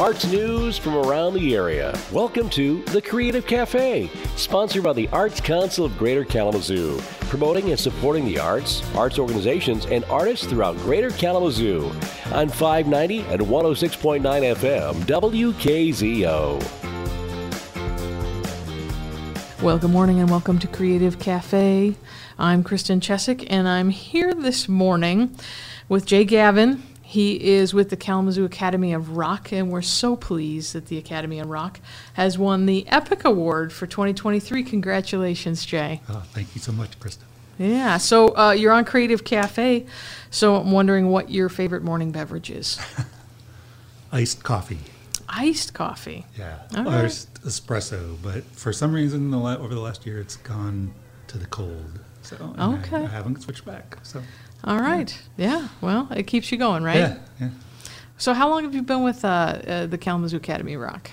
Arts news from around the area. Welcome to The Creative Cafe, sponsored by the Arts Council of Greater Kalamazoo, promoting and supporting the arts, arts organizations, and artists throughout Greater Kalamazoo on 590 and 106.9 FM WKZO. Well, good morning and welcome to Creative Cafe. I'm Kristen Chesak, and I'm here this morning with Jay Gavin. He is with the Kalamazoo Academy of Rock, and we're so pleased that the Academy of Rock has won the Epic Award for 2023. Congratulations, Jay. Oh, thank you so much, Krista. Yeah, so uh, you're on Creative Cafe, so I'm wondering what your favorite morning beverage is. Iced coffee. Iced coffee. Yeah. All or right. espresso, but for some reason, over the last year, it's gone to the cold. So Okay. I, haven't switched back. So All right. Yeah, well, it keeps you going, right? yeah, yeah. So, how long have you been with uh, uh, the Kalamazoo Academy Rock?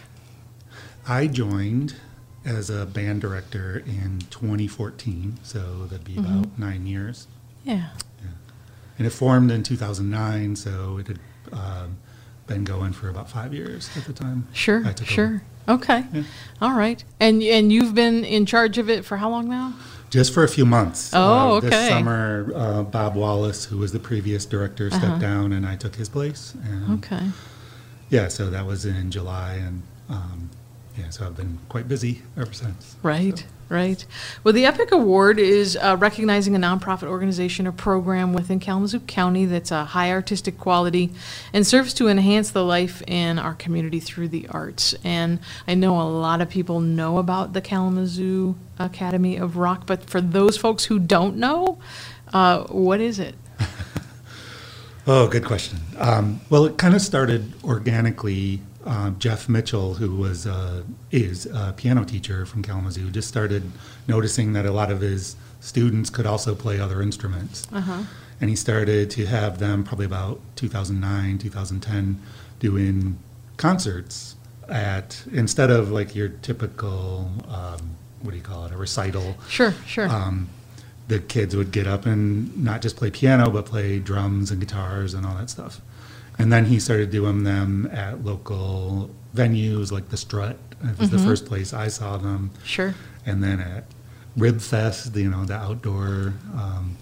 I joined as a band director in 2014, so that'd be Mm-hmm. about nine years. Yeah. And it formed in 2009, so it had um, been going for about five years at the time. Sure. Sure. over. Okay. Yeah. All right. And and you've been in charge of it for how long now? Just for a few months. Oh, Uh, okay. This summer, uh, Bob Wallace, who was the previous director, stepped Uh-huh. down, and I took his place. And Okay. yeah, so that was in July, and um, yeah, so I've been quite busy ever since. Right. Right. Well, the Epic Award is uh, recognizing a nonprofit organization or program within Kalamazoo County that's a high artistic quality and serves to enhance the life in our community through the arts. And I know a lot of people know about the Kalamazoo Academy of Rock, but for those folks who don't know, uh, what is it? Oh, good question. Um, well, it kind of started organically. Um, Jeff Mitchell, who was uh, is a piano teacher from Kalamazoo, just started noticing that a lot of his students could also play other instruments, Uh-huh. and he started to have them probably about 2009, 2010, doing concerts at instead of like your typical um, what do you call it a recital Sure, sure. um, the kids would get up and not just play piano, but play drums and guitars and all that stuff. And then he started doing them at local venues like the Strut. It was the first place I saw them. sure. And then at Rib Fest, you know, the outdoor um,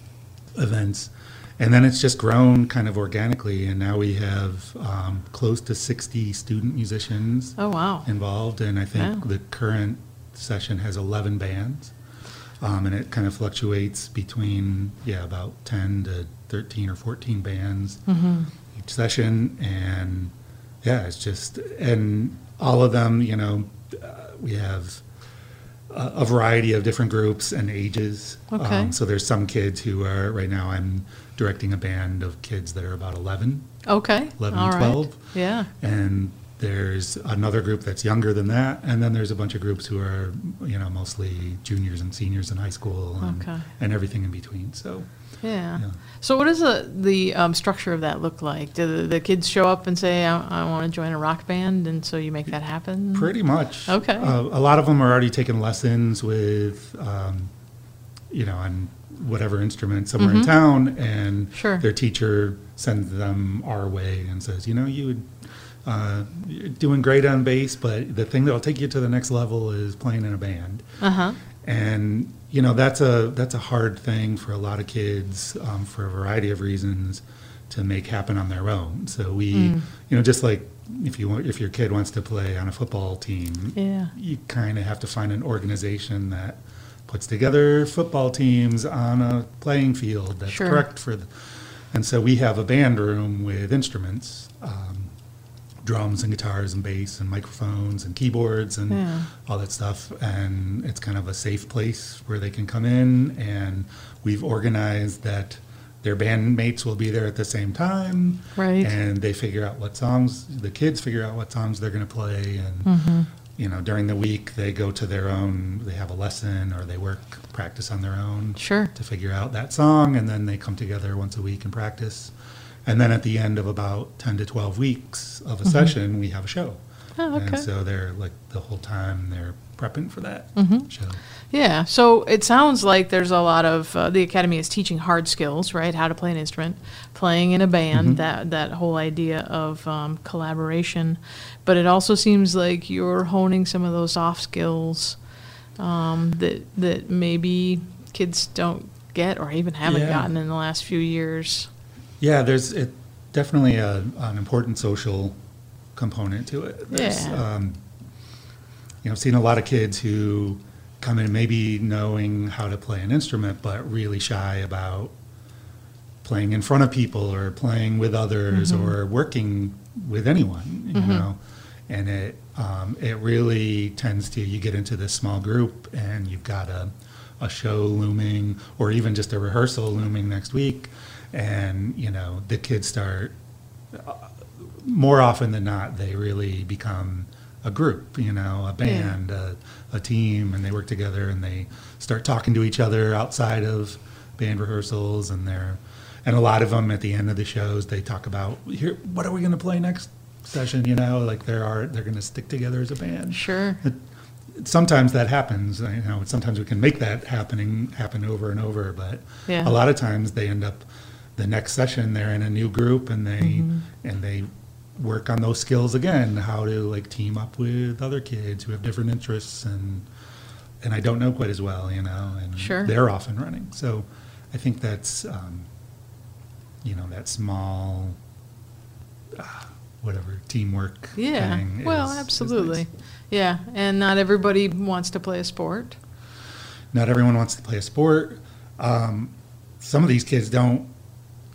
events. And then it's just grown kind of organically. And now we have um, close to 60 student musicians Oh, wow. involved, and I think Wow. the current session has 11 bands. Um, and it kind of fluctuates between, yeah, about 10 to 13 or 14 bands Mm-hmm. Session. And yeah, it's just, and all of them, you know, uh, we have a, a variety of different groups and ages. Okay. Um, so there's some kids who are, right now, I'm directing a band of kids that are about 11. Okay. 11 All and right. 12. Yeah. And there's another group that's younger than that, and then there's a bunch of groups who are, you know, mostly juniors and seniors in high school, and, Okay. and everything in between. So, Yeah. Yeah. So, what does the the um, structure of that look like? Do the, the kids show up and say, "I, I want to join a rock band," and so you make that happen? pretty much. Okay. Uh, a lot of them are already taking lessons with, um, you know, on whatever instrument somewhere in town, and Mm-hmm. Sure. their teacher sends them our way and says, you know, you would. Uh, you're doing great on bass, but the thing that'll take you to the next level is playing in a band. Uh huh. And you know that's a that's a hard thing for a lot of kids um, for a variety of reasons to make happen on their own. So we, Mm. you know, just like if you want, if your kid wants to play on a football team, Yeah. you kind of have to find an organization that puts together football teams on a playing field that's Sure. correct for the. And so we have a band room with instruments. Um, drums and guitars and bass and microphones and keyboards and Yeah. all that stuff and it's kind of a safe place where they can come in and we've organized that their bandmates will be there at the same time Right. and they figure out what songs the kids figure out what songs they're going to play and Mm-hmm. you know during the week they go to their own they have a lesson or they work practice on their own Sure. to figure out that song and then they come together once a week and practice and then at the end of about 10 to 12 weeks of a session we have a show Oh, okay. And so they're like the whole time they're prepping for that Mm-hmm. show. Yeah, so it sounds like there's a lot of uh, the academy is teaching hard skills, right? How to play an instrument, playing in a band, Mm-hmm. that that whole idea of um, collaboration. But it also seems like you're honing some of those soft skills um, that that maybe kids don't get or even haven't Yeah. gotten in the last few years. Yeah, there's it, definitely a, an important social component to it. There's, Yeah. Um, you know, I've seen a lot of kids who come in maybe knowing how to play an instrument, but really shy about playing in front of people or playing with others or working with anyone, you know. And it um, it really tends to you get into this small group and you've got a a show looming or even just a rehearsal looming next week, and you know the kids start uh, more often than not they really become a group, you know, a band, a, a team, and they work together and they start talking to each other outside of band rehearsals, and they're and a lot of them at the end of the shows they talk about here what are we going to play next session, you know, like there are they're going to stick together as a band. Sure. Sometimes that happens, you know. Sometimes we can make that happening happen over and over, but Yeah. a lot of times they end up the next session they're in a new group and they Mm-hmm. and they work on those skills again how to like team up with other kids who have different interests and and I don't know quite as well you know and Sure. they're off and running so I think that's um, you know that small uh, whatever teamwork Yeah. thing Well, is- is absolutely. nice. Yeah, and not everybody wants to play a sport. not everyone wants to play a sport. Um, some of these kids don't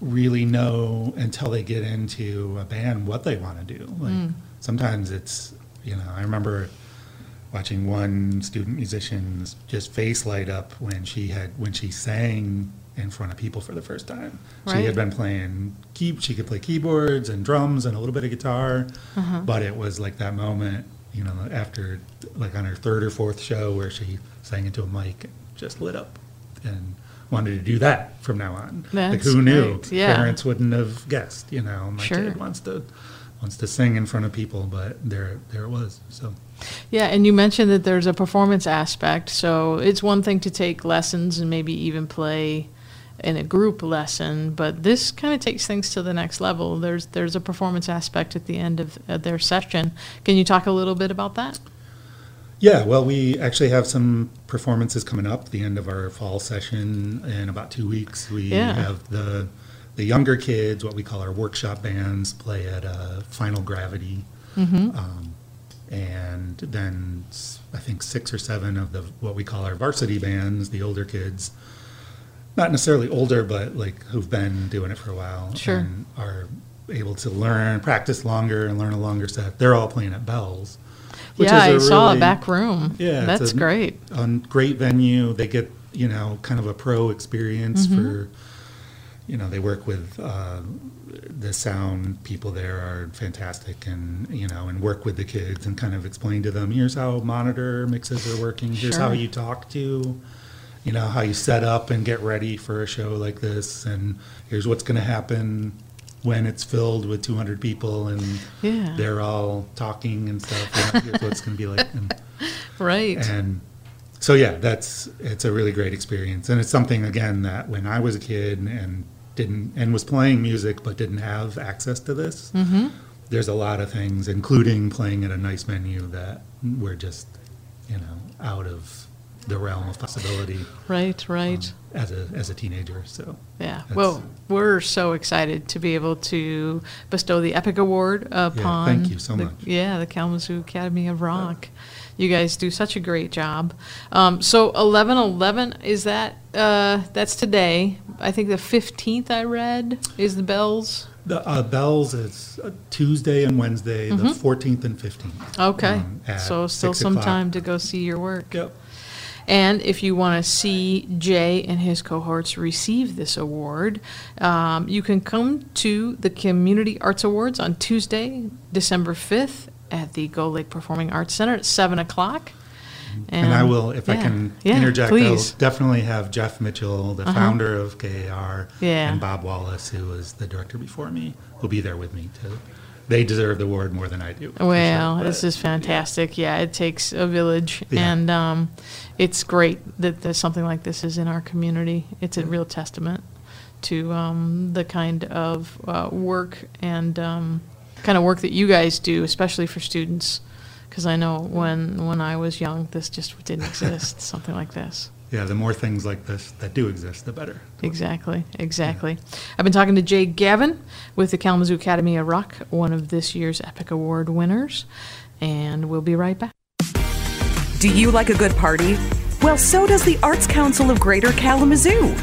really know until they get into a band what they want to do. Like Mm. sometimes it's, you know, I remember watching one student musician's just face light up when she had when she sang in front of people for the first time. She had been playing key, she could play keyboards and drums and a little bit of guitar, Uh-huh. but it was like that moment, you know, after like on her third or fourth show where she sang into a mic and just lit up and wanted to do that from now on. like That's who knew? yeah. Parents wouldn't have guessed, you know, my Sure. kid wants to wants to sing in front of people, but there there it was. So Yeah, and you mentioned that there's a performance aspect. So it's one thing to take lessons and maybe even play in a group lesson, but this kind of takes things to the next level. There's there's a performance aspect at the end of, of their session. Can you talk a little bit about that? Yeah, well, we actually have some performances coming up. The end of our fall session in about two weeks. We Yeah. have the the younger kids, what we call our workshop bands, play at uh, Final Gravity, Mm-hmm. um, and then I think six or seven of the what we call our varsity bands, the older kids, not necessarily older, but like who've been doing it for a while, Sure. and are able to learn, practice longer, and learn a longer set. They're all playing at Bells. Which yeah, I is a saw a back room. Yeah, that's a- great. a great venue. They get you know kind of a pro experience Mm-hmm. for you know they work with uh, the sound people there are fantastic and you know and work with the kids and kind of explain to them here's how monitor mixes are working here's how you talk to you know how you set up and get ready for a show like this and here's what's going to happen when it's filled with 200 people and Yeah. they're all talking and stuff and here's what it's going to be like and, Right. and so yeah, that's it's a really great experience, and it's something again that when I was a kid and didn't and was playing music but didn't have access to this, mm-hmm. there's a lot of things, including playing at a nice venue, that were just you know out of the realm of possibility Right, right. um, as a as a teenager. So Yeah, well, we're so excited to be able to bestow the Epic Award upon. thank you so the- much. Yeah, the Kalamazoo Academy of Rock. You guys do such a great job. Um, so eleven eleven is that? Uh, that's today. I think the fifteenth I read is the bells. the uh, bells is uh, Tuesday and Wednesday, the 14th and 15th. Mm-hmm. Okay, um, so still some time to go see your work. Yep. And if you want to see Jay and his cohorts receive this award, um, you can come to the Community Arts Awards on Tuesday, December 5th at the Gull Lake Performing Arts Center at 7 o'clock. And, I will, if I can yeah, interject, please. I'll definitely have Jeff Mitchell, the Uh-huh. founder of KAR, Yeah. and Bob Wallace, who was the director before me, will be there with me to they deserve the award more than I do. Well, sure. this is fantastic. Yeah, it takes a village, Yeah. and um, it's great that there's something like this is in our community. It's a real testament to um, the kind of uh, work and um, kind of work that you guys do, especially for students. Because I know when when I was young, this just didn't exist. something like this. Yeah, the more things like this that do exist, the better. Exactly, exactly. I've been talking to Jay Gavin with the Kalamazoo Academy of Rock, one of this year's Epic Award winners, and we'll be right back. Do you like a good party? Well, so does the Arts Council of Greater Kalamazoo.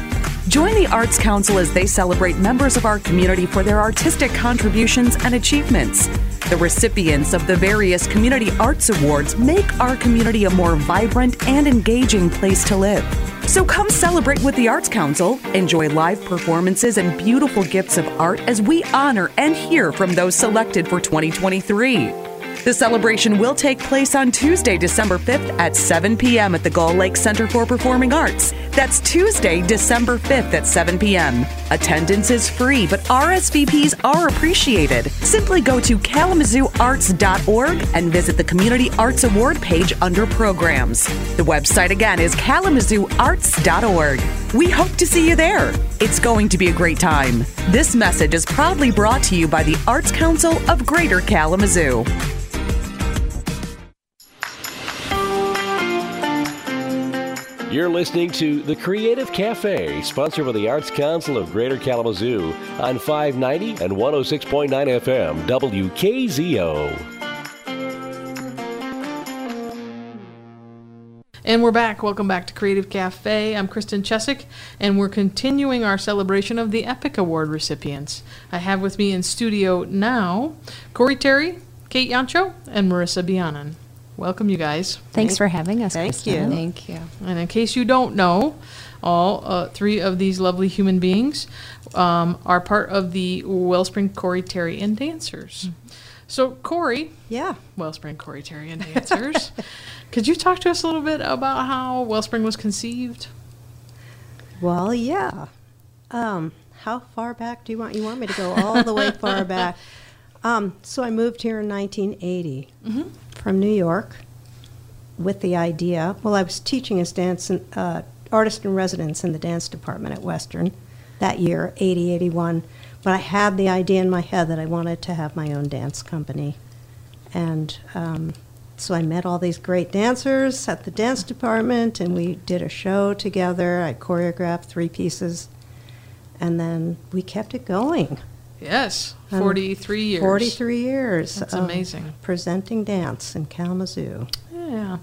Join the Arts Council as they celebrate members of our community for their artistic contributions and achievements. The recipients of the various Community Arts Awards make our community a more vibrant and engaging place to live. So come celebrate with the Arts Council, enjoy live performances and beautiful gifts of art as we honor and hear from those selected for 2023. The celebration will take place on Tuesday, December 5th at 7 p.m. at the Gull Lake Center for Performing Arts. That's Tuesday, December 5th at 7 p.m. Attendance is free, but RSVPs are appreciated. Simply go to kalamazooarts.org and visit the Community Arts Award page under Programs. The website again is kalamazooarts.org. We hope to see you there. It's going to be a great time. This message is proudly brought to you by the Arts Council of Greater Kalamazoo. You're listening to The Creative Cafe, sponsored by the Arts Council of Greater Kalamazoo on 590 and 106.9 FM, WKZO. And we're back. Welcome back to Creative Cafe. I'm Kristen Chesak, and we're continuing our celebration of the Epic Award recipients. I have with me in studio now Cori Terry, Kate Yancho, and Marissa Bianan. Welcome, you guys. Thanks for having us. Thank Kristen. you. Thank you. And in case you don't know, all uh, three of these lovely human beings um, are part of the Wellspring Cori Terry and Dancers. So, Cori, Yeah. Wellspring Cori Terry and Dancers, could you talk to us a little bit about how Wellspring was conceived? Well, yeah. Um, how far back do you want? You want me to go all the way far back? Um, so I moved here in 1980 from New York with the idea. Well, I was teaching as dance and, uh, artist in residence in the dance department at Western that year, 80, 81. But I had the idea in my head that I wanted to have my own dance company. And um, so I met all these great dancers at the dance department, and we did a show together. I choreographed three pieces, and then we kept it going. Yes, Um, 43 years. 43 years. That's amazing. Presenting dance in Kalamazoo. Yeah.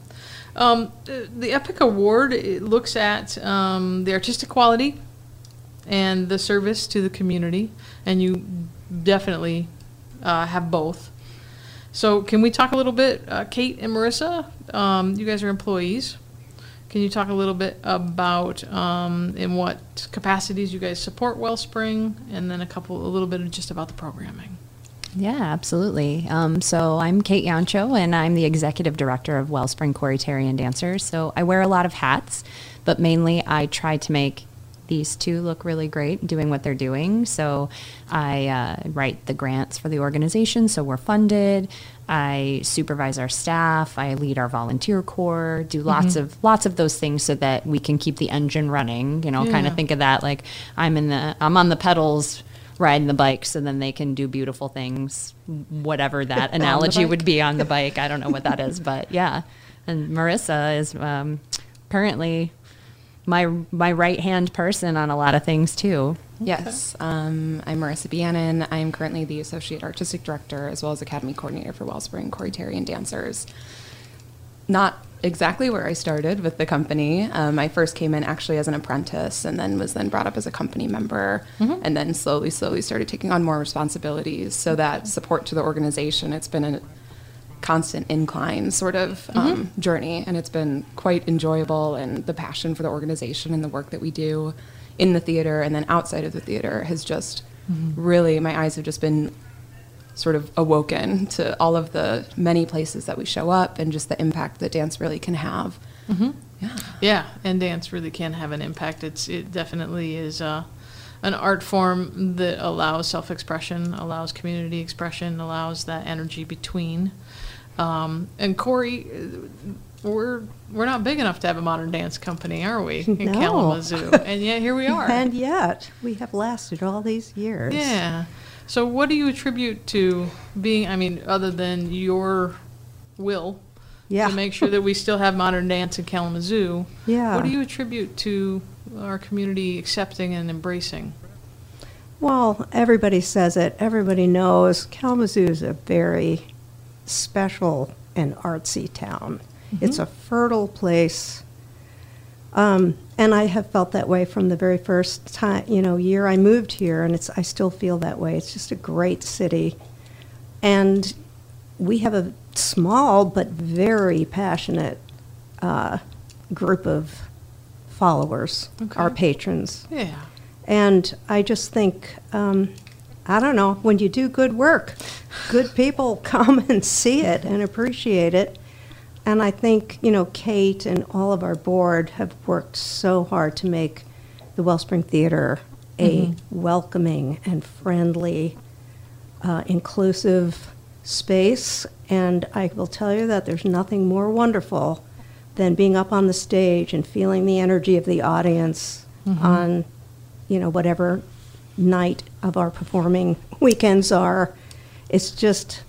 Um, the Epic Award it looks at um, the artistic quality and the service to the community, and you definitely uh, have both. So, can we talk a little bit, uh, Kate and Marissa? Um, you guys are employees. Can you talk a little bit about um, in what capacities you guys support Wellspring, and then a couple, a little bit of just about the programming? Yeah, absolutely. Um, so I'm Kate Yancho, and I'm the executive director of Wellspring Cori Terry and Dancers. So I wear a lot of hats, but mainly I try to make these two look really great doing what they're doing. So I uh, write the grants for the organization, so we're funded. I supervise our staff. I lead our volunteer corps. Do lots of lots of those things so that we can keep the engine running. You know, kind of think of that like I'm in the I'm on the pedals riding the bike so then they can do beautiful things whatever that analogy would be on the bike i don't know what that is but yeah and marissa is um, currently my my right hand person on a lot of things too Yes, um, I'm Marissa Bianon. I'm currently the Associate Artistic Director as well as Academy Coordinator for Wellspring Cori Terry and Dancers. Not exactly where I started with the company. Um, I first came in actually as an apprentice and then was then brought up as a company member and then slowly, slowly started taking on more responsibilities. So that support to the organization, it's been a constant incline sort of um, journey and it's been quite enjoyable and the passion for the organization and the work that we do in the theater and then outside of the theater has just really my eyes have just been sort of awoken to all of the many places that we show up and just the impact that dance really can have. Yeah. Yeah, and dance really can have an impact. It's it definitely is uh, an art form that allows self-expression, allows community expression, allows that energy between. Um, and Cori, we're we're not big enough to have a modern dance company, are we? In No. Kalamazoo, and yet here we are. And yet, we have lasted all these years. Yeah. So, what do you attribute to being? I mean, other than your will Yeah. to make sure that we still have modern dance in Kalamazoo. Yeah. What do you attribute to our community accepting and embracing? Well, everybody says it. Everybody knows Kalamazoo is a very special and artsy town. It's a fertile place. Um, and I have felt that way from the very first time, you know, year I moved here, and it's I still feel that way. It's just a great city, and we have a small but very passionate uh, group of followers, our patrons. Yeah. And I just think, um, I don't know, when you do good work, good people come and see it and appreciate it. And I think, you know, Kate and all of our board have worked so hard to make the Wellspring Theater a welcoming and friendly, uh, inclusive space. And I will tell you that there's nothing more wonderful than being up on the stage and feeling the energy of the audience on, you know, whatever night of our performing weekends are. It's just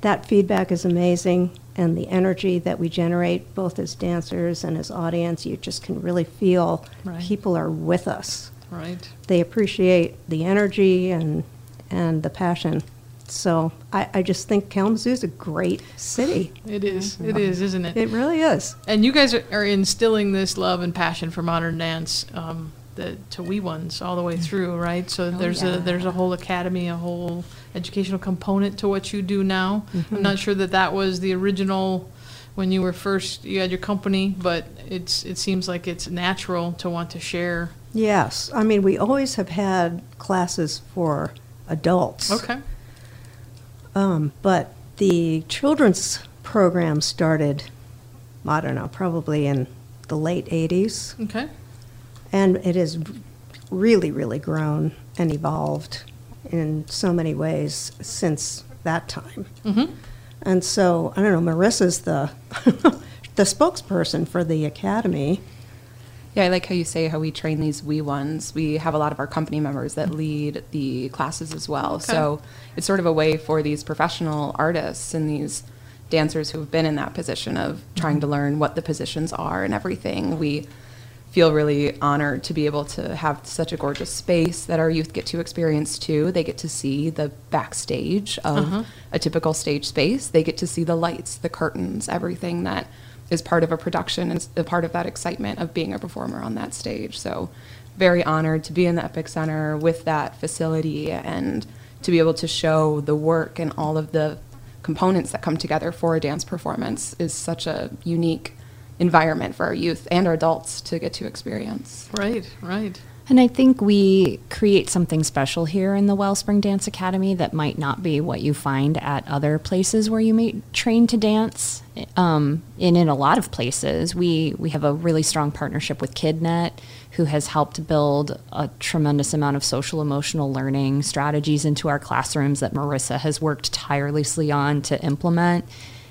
that feedback is amazing, and the energy that we generate, both as dancers and as audience, you just can really feel Right. people are with us. Right. They appreciate the energy and and the passion. So I, I just think Kalamazoo is a great city. It is. It is, isn't it? It really is. And you guys are, are instilling this love and passion for modern dance um, the, to wee ones all the way through, right? So there's a there's a whole academy, a whole educational component to what you do now. I'm not sure that that was the original when you were first you had your company, but it's it seems like it's natural to want to share. Yes, I mean we always have had classes for adults. Okay. Um, but the children's program started, I don't know, probably in the late 80s. Okay. And it has really, really grown and evolved in so many ways since that time. Mm-hmm. And so, I don't know, Marissa's the, the spokesperson for the academy. Yeah, I like how you say how we train these wee ones. We have a lot of our company members that lead the classes as well. So it's sort of a way for these professional artists and these dancers who have been in that position of trying to learn what the positions are and everything. We feel really honored to be able to have such a gorgeous space that our youth get to experience too. They get to see the backstage of uh-huh. a typical stage space. They get to see the lights, the curtains, everything that is part of a production and a part of that excitement of being a performer on that stage. So, very honored to be in the Epic Center with that facility and to be able to show the work and all of the components that come together for a dance performance is such a unique environment for our youth and our adults to get to experience. Right. Right. And I think we create something special here in the Wellspring Dance Academy that might not be what you find at other places where you may train to dance. Um, and in a lot of places, we, we have a really strong partnership with KidNet, who has helped build a tremendous amount of social emotional learning strategies into our classrooms that Marissa has worked tirelessly on to implement.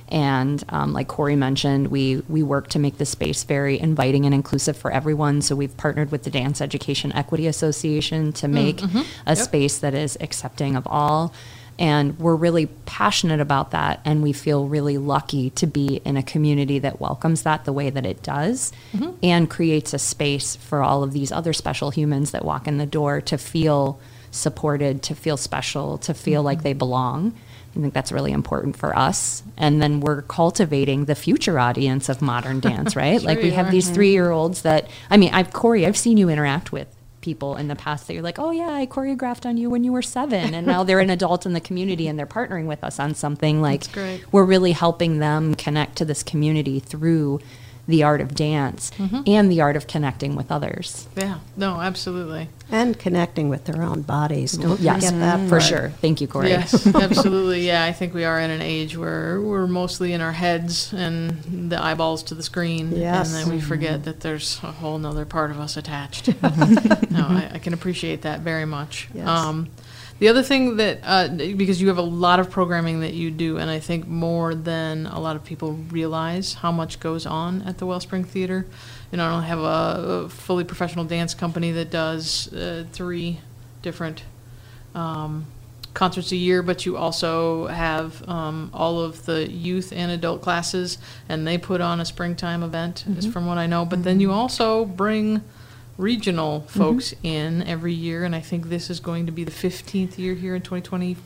And um, like Corey mentioned, we we work to make the space very inviting and inclusive for everyone. So we've partnered with the Dance Education Equity Association to mm, make mm-hmm. a space that is accepting of all. And we're really passionate about that, and we feel really lucky to be in a community that welcomes that the way that it does mm-hmm. and creates a space for all of these other special humans that walk in the door to feel supported, to feel special, to feel mm-hmm. like they belong. I think that's really important for us. And then we're cultivating the future audience of modern dance, right? Sure like we have are. these three year olds that, I mean, I've, Cori, I've seen you interact with people in the past that you're like, oh yeah, I choreographed on you when you were seven. And now they're an adult in the community and they're partnering with us on something like That's great. we're really helping them connect to this community through the art of dance and the art of connecting with others. Yeah, no, absolutely. And connecting with their own bodies. Don't Yes, forget that for part. sure. Thank you, Cori. Yes, absolutely. Yeah, I think we are in an age where we're mostly in our heads and the eyeballs to the screen. Yes. And then we forget that there's a whole nother part of us attached. no, I, I can appreciate that very much. Yes. Um, the other thing that, uh, because you have a lot of programming that you do, and I think more than a lot of people realize how much goes on at the Wellspring Theater. You know, I don't have a, a fully professional dance company that does uh, three different um, concerts a year, but you also have um, all of the youth and adult classes, and they put on a springtime event, is from what I know. But then you also bring regional folks in every year, and I think this is going to be the 15th year here in 2020.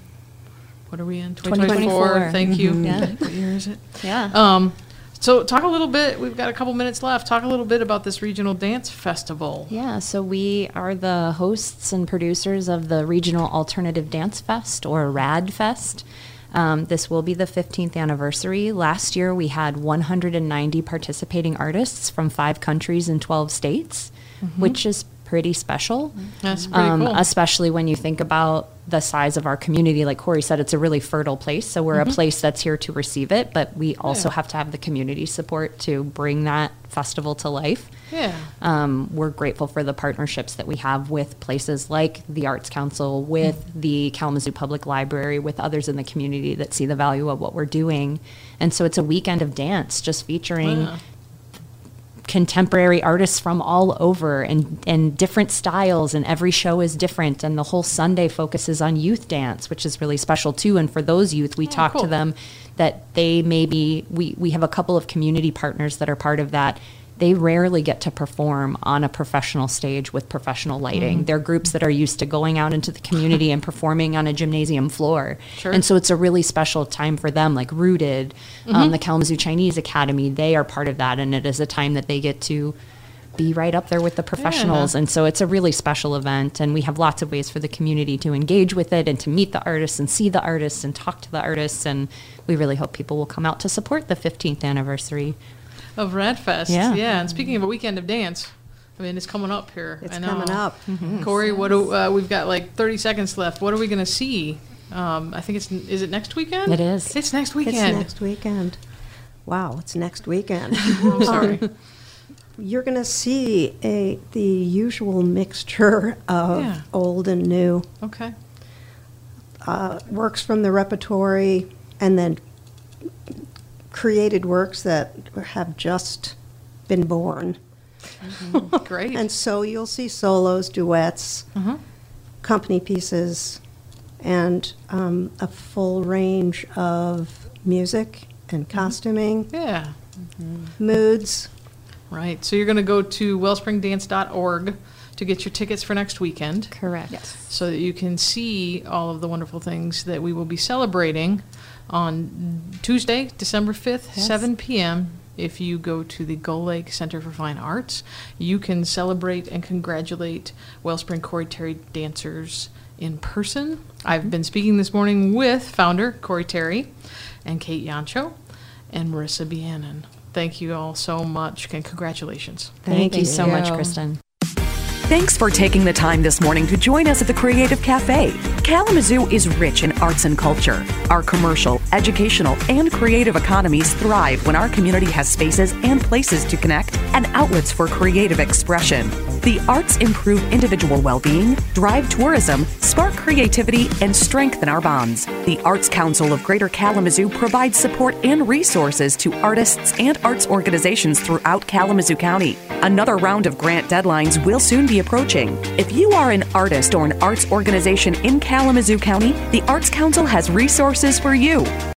What are we in? 2024. Thank you. Yeah. What year is it? Yeah. Um, so talk a little bit. We've got a couple minutes left. Talk a little bit about this regional dance festival. Yeah, so we are the hosts and producers of the Regional Alternative Dance Fest, or RAD Fest. Um, this will be the 15th anniversary. Last year, we had 190 participating artists from five countries and 12 states, which is pretty special. That's pretty Um, cool. Especially when you think about the size of our community. Like Cori said, it's a really fertile place. So we're a place that's here to receive it, but we also Yeah. have to have the community support to bring that festival to life. Yeah. Um, we're grateful for the partnerships that we have with places like the Arts Council, with the Kalamazoo Public Library, with others in the community that see the value of what we're doing. And so it's a weekend of dance just featuring Wow. Contemporary artists from all over and, and different styles and every show is different and the whole sunday focuses on youth dance which is really special too and for those youth we oh, talk cool. to them that they maybe we, we have a couple of community partners that are part of that they rarely get to perform on a professional stage with professional lighting. They're groups that are used to going out into the community and performing on a gymnasium floor. Sure. And so it's a really special time for them, like Rooted, um, the Kalamazoo Chinese Academy, they are part of that. And it is a time that they get to be right up there with the professionals. And so it's a really special event. And we have lots of ways for the community to engage with it and to meet the artists and see the artists and talk to the artists. And we really hope people will come out to support the 15th anniversary. Of Radfest. Yeah. Yeah. And speaking of a weekend of dance, I mean, it's coming up here. It's I know. coming up. Cori, what do, uh, we've got like 30 seconds left. What are we going to see? Um, I think it's, is it next weekend? It is. It's next weekend. It's next weekend. Wow, it's next weekend. I'm sorry. You're going to see a the usual mixture of Yeah. old and new okay. uh, works from the repertory, and then created works that have just been born. Great. And so you'll see solos, duets, Uh-huh. company pieces, and um, a full range of music and costuming, yeah. moods. Right. So you're going to go to wellspringdance.org to get your tickets for next weekend. Correct. Yes. so that you can see all of the wonderful things that we will be celebrating on Tuesday, December 5th, 7 p.m. If you go to the Gull Lake Center for Fine Arts, you can celebrate and congratulate Wellspring Cori Terry dancers in person. I've mm-hmm. been speaking this morning with founder Cori Terry and Kate Yancho and Marissa Bianon. Thank you all so much and congratulations. Thank, you Thank so much. Kristen. Thanks for taking the time this morning to join us at the Creative Cafe. Kalamazoo is rich in arts and culture. Our commercial, educational, and creative economies thrive when our community has spaces and places to connect and outlets for creative expression. The arts improve individual well being, drive tourism, spark creativity, and strengthen our bonds. The Arts Council of Greater Kalamazoo provides support and resources to artists and arts organizations throughout Kalamazoo County. Another round of grant deadlines will soon be approaching. If you are an artist or an arts organization in Kalamazoo County, the Arts Council has resources for you.